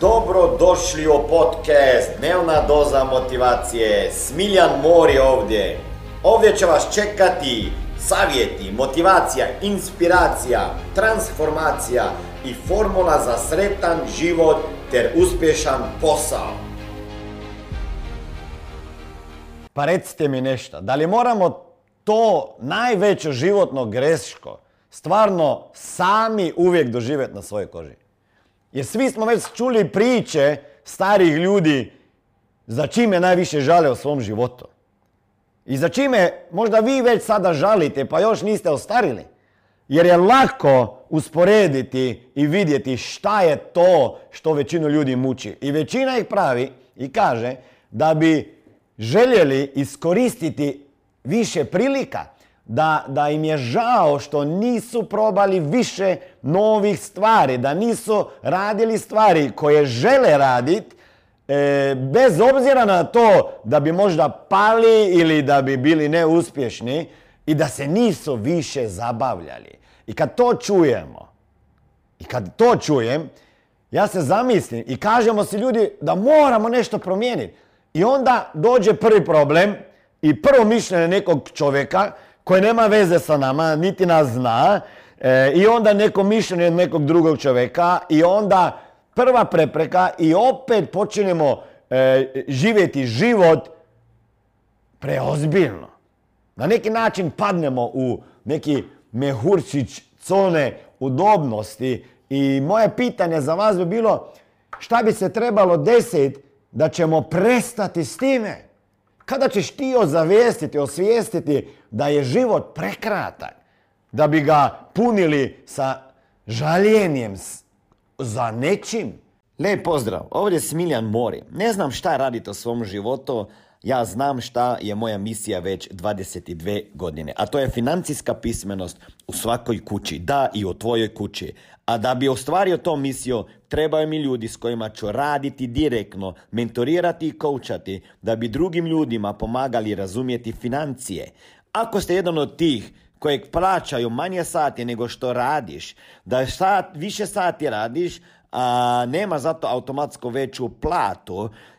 Dobro došli u podcast Dnevna doza motivacije. Smiljan Mor je ovdje. Ovdje će vas čekati savjeti, motivacija, inspiracija, transformacija i formula za sretan život ter uspješan posao. Pa recite mi nešto, da li moramo to najveće životno greško stvarno sami uvijek doživjeti na svojoj koži? Jer svi smo već čuli priče starih ljudi za čime najviše žale u svom životu. I za čime možda vi već sada žalite pa još niste ostarili. Jer je lako usporediti i vidjeti šta je to što većinu ljudi muči. I većina ih pravi i kaže da bi željeli iskoristiti više prilika da, da im je žao što nisu probali više novih stvari, da nisu radili stvari koje žele raditi, e, bez obzira na to da bi možda pali ili da bi bili neuspješni i da se nisu više zabavljali. I kad to čujemo, i kad to čujem, ja se zamislim i kažemo se ljudi da moramo nešto promijeniti. I onda dođe prvi problem i prvo mišljenje nekog čovjeka koji nema veze sa nama, niti nas zna, e, i onda neko mišljenje nekog drugog čovjeka i onda prva prepreka i opet počinjemo e, živjeti život preozbiljno. Na neki način padnemo u neki mehurčić cone udobnosti i moje pitanje za vas bi bilo šta bi se trebalo desiti da ćemo prestati s time? Kada ćeš ti ozavijestiti, osvijestiti da je život prekratak, da bi ga punili sa žaljenjem za nečim? Lijep pozdrav, ovdje je Smiljan Mori. Ne znam šta radite u svom životu, ja znam šta je moja misija već 22 godine, a to je financijska pismenost u svakoj kući, da i u tvojoj kući. A da bi ostvario to misiju, trebaju mi ljudi s kojima ću raditi direktno, mentorirati i koučati, da bi drugim ljudima pomagali razumjeti financije. Ako ste jedan od tih kojeg plaćaju manje sati nego što radiš, da sat, više sati radiš, a nema zato automatsko veću platu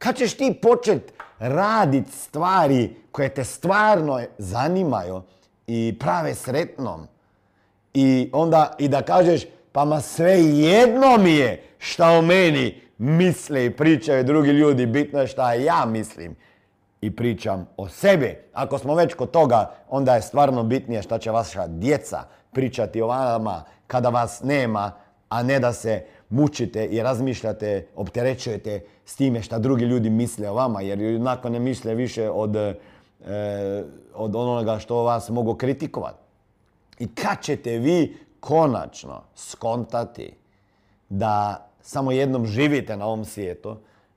Kad ćeš ti počet radit stvari koje te stvarno zanimaju i prave sretnom i onda i da kažeš pa ma sve jedno mi je šta o meni misle i pričaju drugi ljudi, bitno je šta ja mislim i pričam o sebi. Ako smo već kod toga, onda je stvarno bitnije šta će vaša djeca pričati o vama kada vas nema, a ne da se mučite i razmišljate, opterećujete s time šta drugi ljudi misle o vama, jer jednako ne misle više od, e, od onoga što vas mogu kritikovati. I kad ćete vi konačno skontati da samo jednom živite na ovom svijetu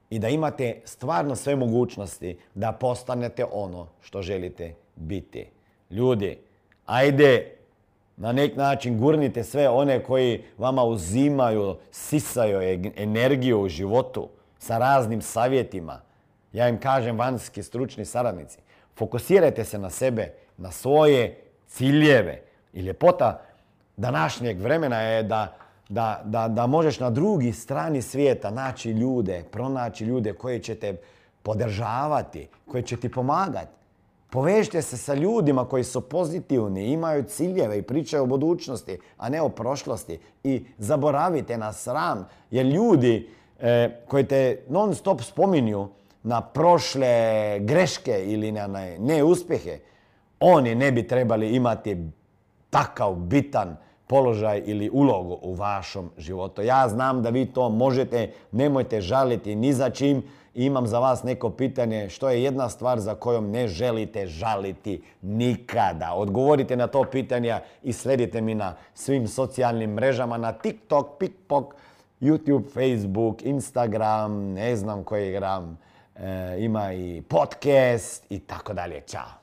i da imate stvarno sve mogućnosti da postanete ono što želite biti. Ljudi, ajde na nek način gurnite sve one koji vama uzimaju, sisaju energiju u životu sa raznim savjetima. Ja im kažem vanjski stručni saradnici. Fokusirajte se na sebe, na svoje ciljeve. I ljepota današnjeg vremena je da, da, da, da možeš na drugi strani svijeta naći ljude, pronaći ljude koji će te podržavati, koji će ti pomagati. Povežite se sa ljudima koji su pozitivni, imaju ciljeve i pričaju o budućnosti, a ne o prošlosti. I zaboravite na sram, jer ljudi e, koji te non stop spominju na prošle greške ili na neuspjehe, oni ne bi trebali imati takav bitan položaj ili ulogu u vašom životu. Ja znam da vi to možete, nemojte žaliti ni za čim. Imam za vas neko pitanje što je jedna stvar za kojom ne želite žaliti nikada. Odgovorite na to pitanje i sledite mi na svim socijalnim mrežama, na TikTok, PikPok, YouTube, Facebook, Instagram, ne znam koji gram, e, ima i podcast i tako dalje. Ćao!